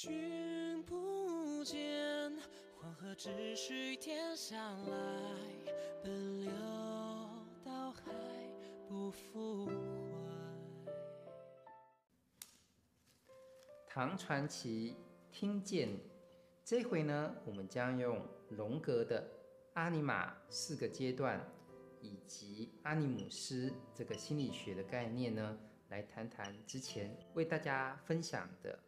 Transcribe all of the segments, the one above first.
君不见，黄河只需天上来，奔流到海不复回。唐传奇，听见这回呢，我们将用荣格的阿尼玛四个阶段，以及阿尼姆斯这个心理学的概念呢，来谈谈之前为大家分享的。《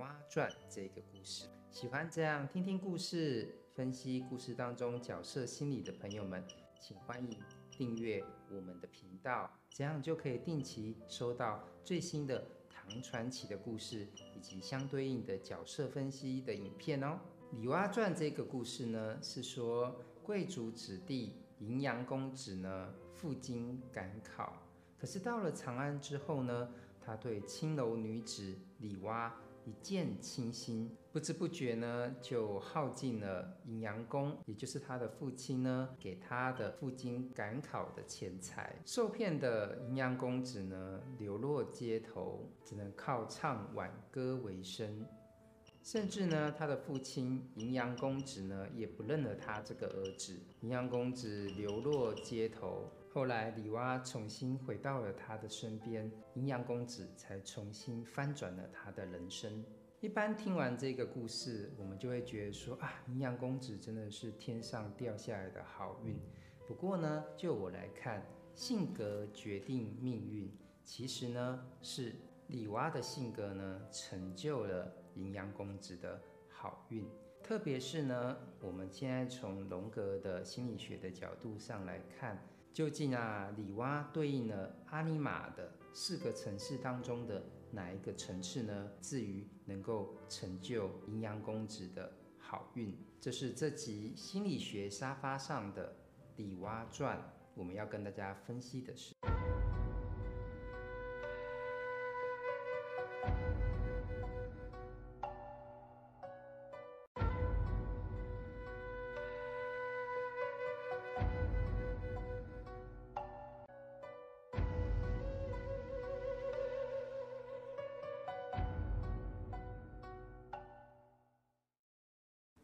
蛙传》这个故事，喜欢这样听听故事、分析故事当中角色心理的朋友们，请欢迎订阅我们的频道，这样就可以定期收到最新的唐传奇的故事以及相对应的角色分析的影片哦。《李蛙传》这个故事呢，是说贵族子弟银阳公子呢赴京赶考，可是到了长安之后呢，他对青楼女子李蛙。一见倾心，不知不觉呢，就耗尽了阴阳公，也就是他的父亲呢，给他的父亲赶考的钱财。受骗的阴阳公子呢，流落街头，只能靠唱挽歌为生。甚至呢，他的父亲阴阳公子呢，也不认了他这个儿子。阴阳公子流落街头。后来，李蛙重新回到了他的身边，阴阳公子才重新翻转了他的人生。一般听完这个故事，我们就会觉得说啊，阴阳公子真的是天上掉下来的好运。不过呢，就我来看，性格决定命运，其实呢是李蛙的性格呢成就了阴阳公子的好运。特别是呢，我们现在从荣格的心理学的角度上来看。究竟啊，里蛙对应了阿尼玛的四个层次当中的哪一个层次呢？至于能够成就阴阳公子的好运，这是这集心理学沙发上的《里蛙传》，我们要跟大家分析的是。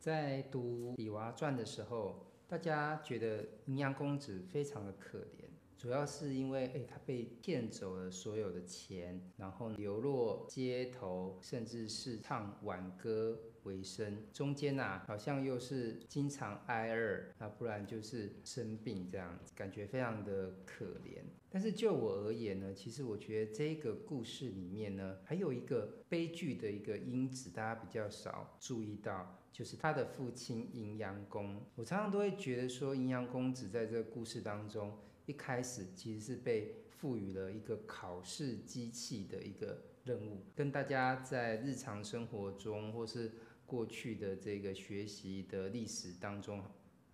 在读《李娃传》的时候，大家觉得银阳公子非常的可怜，主要是因为诶他被骗走了所有的钱，然后流落街头，甚至是唱挽歌为生。中间呐、啊，好像又是经常挨饿，那不然就是生病这样，感觉非常的可怜。但是就我而言呢，其实我觉得这个故事里面呢，还有一个悲剧的一个因子，大家比较少注意到。就是他的父亲阴阳公，我常常都会觉得说，阴阳公子在这个故事当中，一开始其实是被赋予了一个考试机器的一个任务，跟大家在日常生活中或是过去的这个学习的历史当中，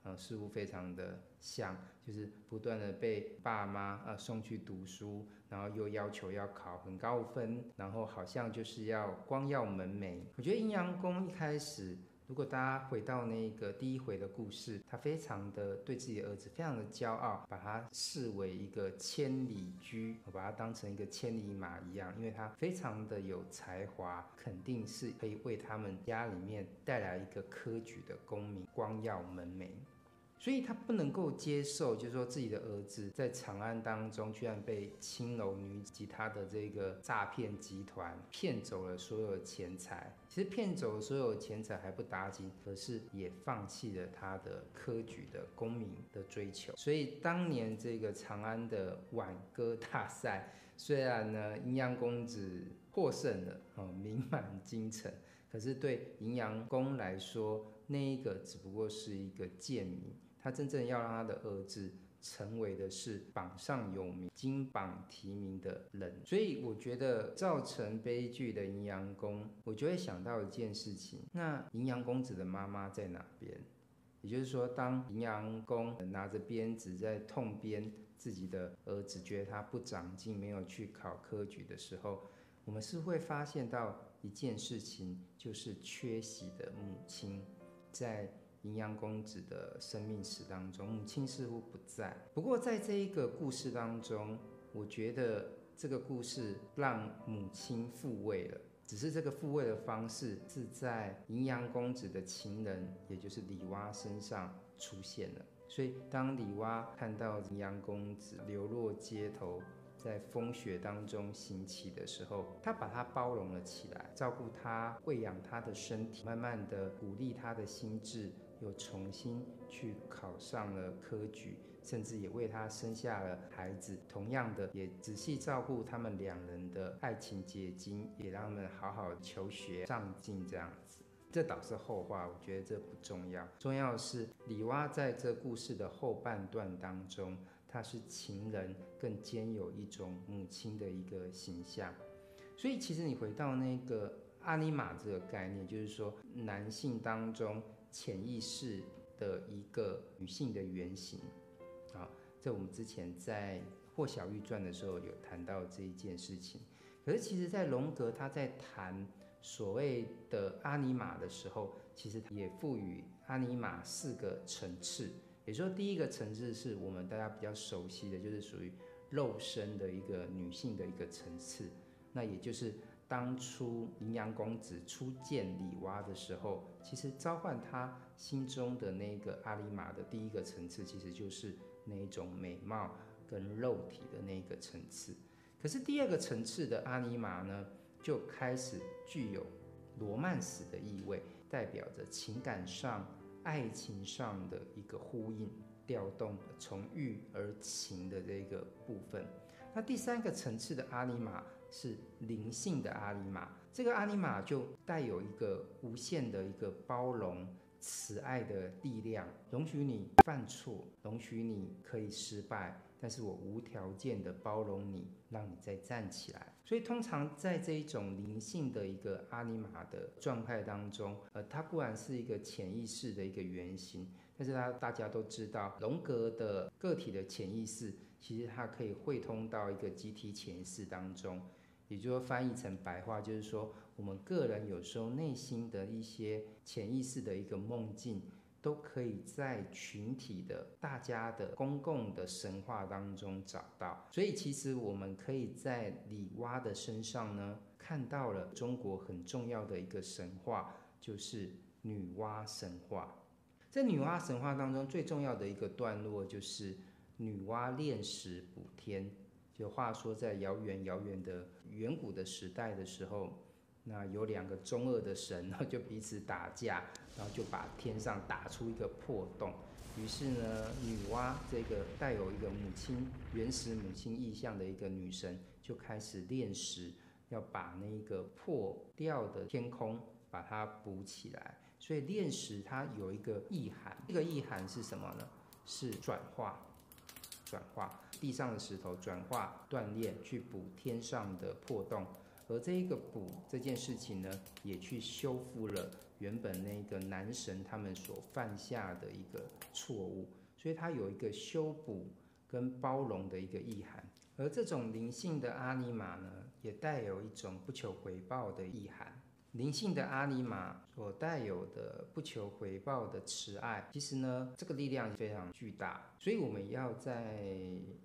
呃，似乎非常的像，就是不断的被爸妈呃送去读书，然后又要求要考很高分，然后好像就是要光耀门楣。我觉得阴阳公一开始。如果大家回到那个第一回的故事，他非常的对自己的儿子非常的骄傲，把他视为一个千里駒，把他当成一个千里马一样，因为他非常的有才华，肯定是可以为他们家里面带来一个科举的功名，光耀门楣。所以他不能够接受，就是说自己的儿子在长安当中居然被青楼女子及他的这个诈骗集团骗走了所有钱财。其实骗走了所有钱财还不打紧，可是也放弃了他的科举的功名的追求。所以当年这个长安的挽歌大赛，虽然呢阴阳公子获胜了，哦名满京城，可是对阴阳公来说，那一个只不过是一个贱民。他真正要让他的儿子成为的是榜上有名、金榜题名的人，所以我觉得造成悲剧的阴阳公，我就会想到一件事情：那阴阳公子的妈妈在哪边？也就是说，当阴阳公拿着鞭子在痛鞭自己的儿子，觉得他不长进，没有去考科举的时候，我们是会发现到一件事情，就是缺席的母亲在。阴阳公子的生命史当中，母亲似乎不在。不过，在这一个故事当中，我觉得这个故事让母亲复位了。只是这个复位的方式是在阴阳公子的情人，也就是李蛙身上出现了。所以当李蛙看到阴阳公子流落街头，在风雪当中行乞的时候，他把他包容了起来，照顾他，喂养他的身体，慢慢的鼓励他的心智，又重新去考上了科举。甚至也为他生下了孩子，同样的也仔细照顾他们两人的爱情结晶，也让他们好好求学上进这样子。这倒是后话，我觉得这不重要，重要的是李蛙在这故事的后半段当中，他是情人，更兼有一种母亲的一个形象。所以其实你回到那个阿尼玛这个概念，就是说男性当中潜意识的一个女性的原型。啊，在我们之前在《霍小玉传》的时候有谈到这一件事情。可是其实，在荣格他在谈所谓的阿尼玛的时候，其实也赋予阿尼玛四个层次。也就是说，第一个层次是我们大家比较熟悉的，就是属于肉身的一个女性的一个层次。那也就是当初银阳公子初见李蛙的时候，其实召唤他心中的那个阿尼玛的第一个层次，其实就是。那一种美貌跟肉体的那个层次，可是第二个层次的阿尼玛呢，就开始具有罗曼史的意味，代表着情感上、爱情上的一个呼应、调动，从欲而情的这个部分。那第三个层次的阿尼玛是灵性的阿尼玛，这个阿尼玛就带有一个无限的一个包容。慈爱的力量，容许你犯错，容许你可以失败，但是我无条件的包容你，让你再站起来。所以，通常在这一种灵性的一个阿尼玛的状态当中，呃，它固然是一个潜意识的一个原型，但是它大家都知道，荣格的个体的潜意识，其实它可以汇通到一个集体潜意识当中。也就是说，翻译成白话，就是说，我们个人有时候内心的一些潜意识的一个梦境，都可以在群体的大家的公共的神话当中找到。所以，其实我们可以在李蛙的身上呢，看到了中国很重要的一个神话，就是女娲神话。在女娲神话当中，最重要的一个段落就是女娲炼石补天。就话说，在遥远遥远的远古的时代的时候，那有两个中二的神，然 后就彼此打架，然后就把天上打出一个破洞。于是呢，女娲这个带有一个母亲原始母亲意象的一个女神，就开始炼石，要把那个破掉的天空把它补起来。所以炼石它有一个意涵，这个意涵是什么呢？是转化。转化地上的石头，转化锻炼去补天上的破洞，而这一个补这件事情呢，也去修复了原本那个男神他们所犯下的一个错误，所以它有一个修补跟包容的一个意涵。而这种灵性的阿尼玛呢，也带有一种不求回报的意涵。灵性的阿尼玛所带有的不求回报的慈爱，其实呢，这个力量非常巨大。所以我们要在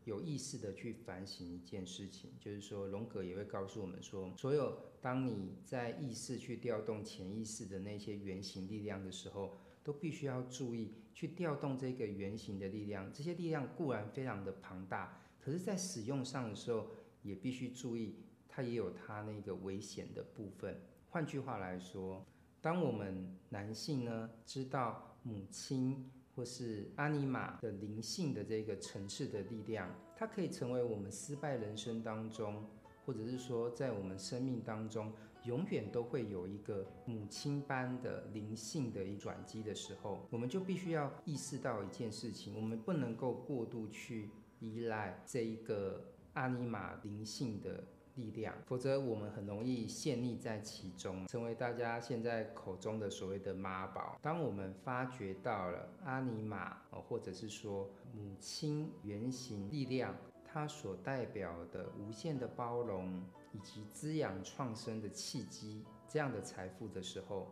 有意识的去反省一件事情，就是说，荣格也会告诉我们说，所有当你在意识去调动潜意识的那些原型力量的时候，都必须要注意去调动这个原型的力量。这些力量固然非常的庞大，可是，在使用上的时候，也必须注意，它也有它那个危险的部分。换句话来说，当我们男性呢，知道母亲或是阿尼玛的灵性的这个层次的力量，它可以成为我们失败人生当中，或者是说在我们生命当中，永远都会有一个母亲般的灵性的一转机的时候，我们就必须要意识到一件事情：我们不能够过度去依赖这一个阿尼玛灵性的。力量，否则我们很容易陷溺在其中，成为大家现在口中的所谓的妈宝。当我们发觉到了阿尼玛，或者是说母亲原型力量，它所代表的无限的包容以及滋养创生的契机，这样的财富的时候，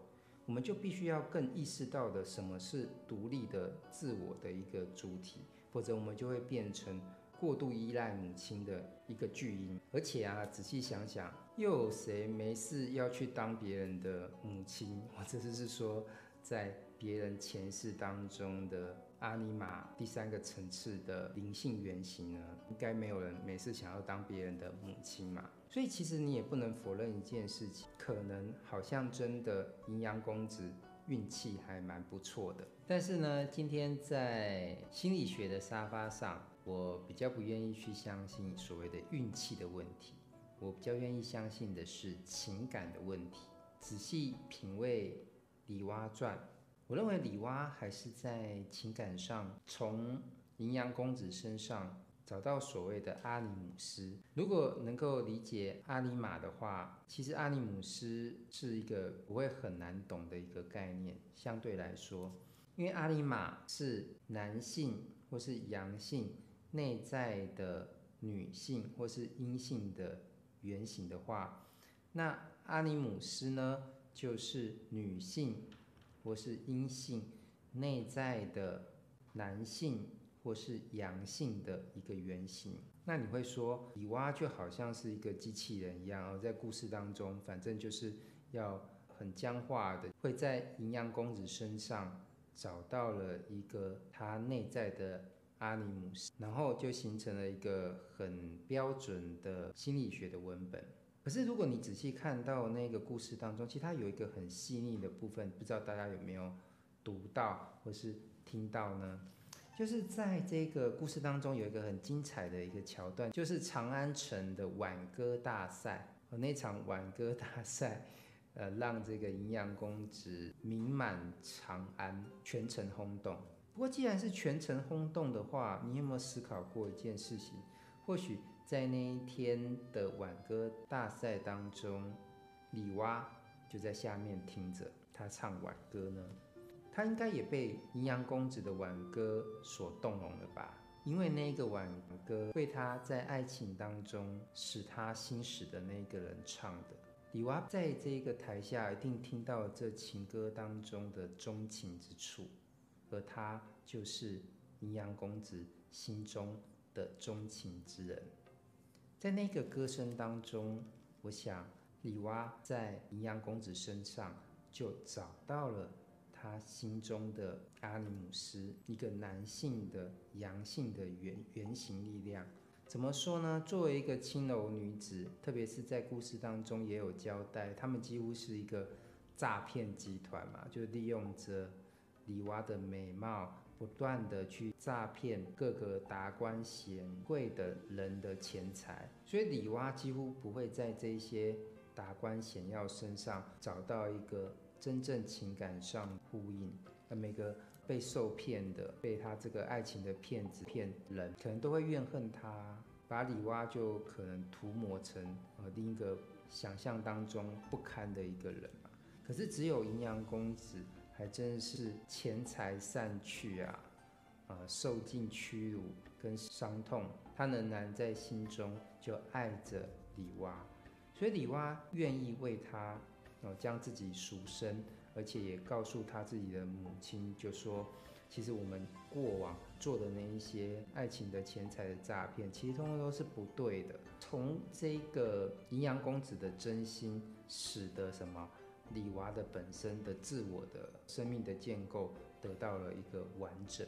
我们就必须要更意识到的什么是独立的自我的一个主体，否则我们就会变成。过度依赖母亲的一个巨婴，而且啊，仔细想想，又有谁没事要去当别人的母亲？或者是说，在别人前世当中的阿尼玛第三个层次的灵性原型呢？应该没有人没事想要当别人的母亲嘛。所以其实你也不能否认一件事情，可能好像真的阴阳公子运气还蛮不错的。但是呢，今天在心理学的沙发上，我比较不愿意去相信所谓的运气的问题，我比较愿意相信的是情感的问题。仔细品味李蛙传，我认为李蛙还是在情感上从阴阳公子身上。找到所谓的阿尼姆斯，如果能够理解阿尼玛的话，其实阿尼姆斯是一个不会很难懂的一个概念。相对来说，因为阿尼玛是男性或是阳性内在的女性或是阴性的原型的话，那阿尼姆斯呢，就是女性或是阴性内在的男性。或是阳性的一个原型，那你会说以蛙就好像是一个机器人一样哦，在故事当中，反正就是要很僵化的，会在银阳公子身上找到了一个他内在的阿尼姆斯，然后就形成了一个很标准的心理学的文本。可是如果你仔细看到那个故事当中，其实它有一个很细腻的部分，不知道大家有没有读到或是听到呢？就是在这个故事当中，有一个很精彩的一个桥段，就是长安城的挽歌大赛。而那场挽歌大赛，呃，让这个银阳公子名满长安，全城轰动。不过，既然是全城轰动的话，你有没有思考过一件事情？或许在那一天的挽歌大赛当中，李蛙就在下面听着他唱挽歌呢？他应该也被阴阳公子的挽歌所动容了吧？因为那个挽歌为他在爱情当中使他心死的那个人唱的。李蛙在这个台下一定听到这情歌当中的钟情之处，而他就是银阳公子心中的钟情之人。在那个歌声当中，我想李蛙在银阳公子身上就找到了。他心中的阿尼姆斯，一个男性的阳性的原原型力量，怎么说呢？作为一个青楼女子，特别是在故事当中也有交代，他们几乎是一个诈骗集团嘛，就利用着李娃的美貌，不断的去诈骗各个达官显贵的人的钱财，所以李娃几乎不会在这些达官显要身上找到一个。真正情感上呼应，而每个被受骗的、被他这个爱情的骗子骗人，可能都会怨恨他，把李娃就可能涂抹成呃另一个想象当中不堪的一个人嘛。可是只有阴阳公子还真是钱财散去啊，呃受尽屈辱跟伤痛，他仍然在心中就爱着李蛙，所以李蛙愿意为他。哦，将自己赎身，而且也告诉他自己的母亲，就说，其实我们过往做的那一些爱情的、钱财的诈骗，其实通通都是不对的。从这个银阳公子的真心，使得什么李娃的本身的自我的生命的建构得到了一个完整，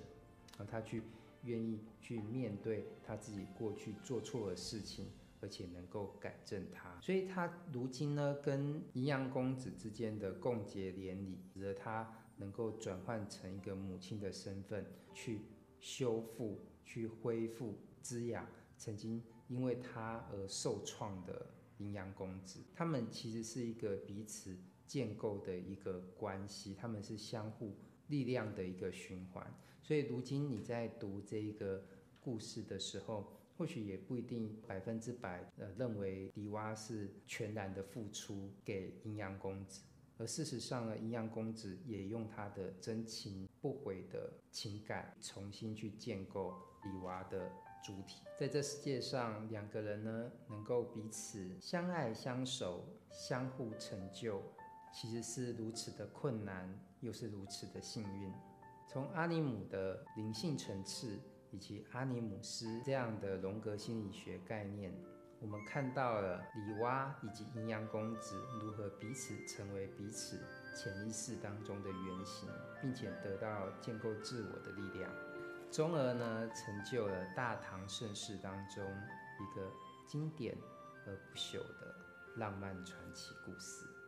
而，他去愿意去面对他自己过去做错的事情。而且能够改正他，所以他如今呢，跟银阳公子之间的共结连理，使得他能够转换成一个母亲的身份，去修复、去恢复、滋养曾经因为他而受创的银阳公子。他们其实是一个彼此建构的一个关系，他们是相互力量的一个循环。所以如今你在读这一个故事的时候，或许也不一定百分之百呃认为李蛙是全然的付出给阴阳公子，而事实上呢，阴阳公子也用他的真情不悔的情感重新去建构李蛙的主体。在这世界上，两个人呢能够彼此相爱相守、相互成就，其实是如此的困难，又是如此的幸运。从阿尼姆的灵性层次。以及阿尼姆斯这样的荣格心理学概念，我们看到了李蛙以及阴阳公子如何彼此成为彼此潜意识当中的原型，并且得到建构自我的力量，从而呢成就了大唐盛世当中一个经典而不朽的浪漫传奇故事。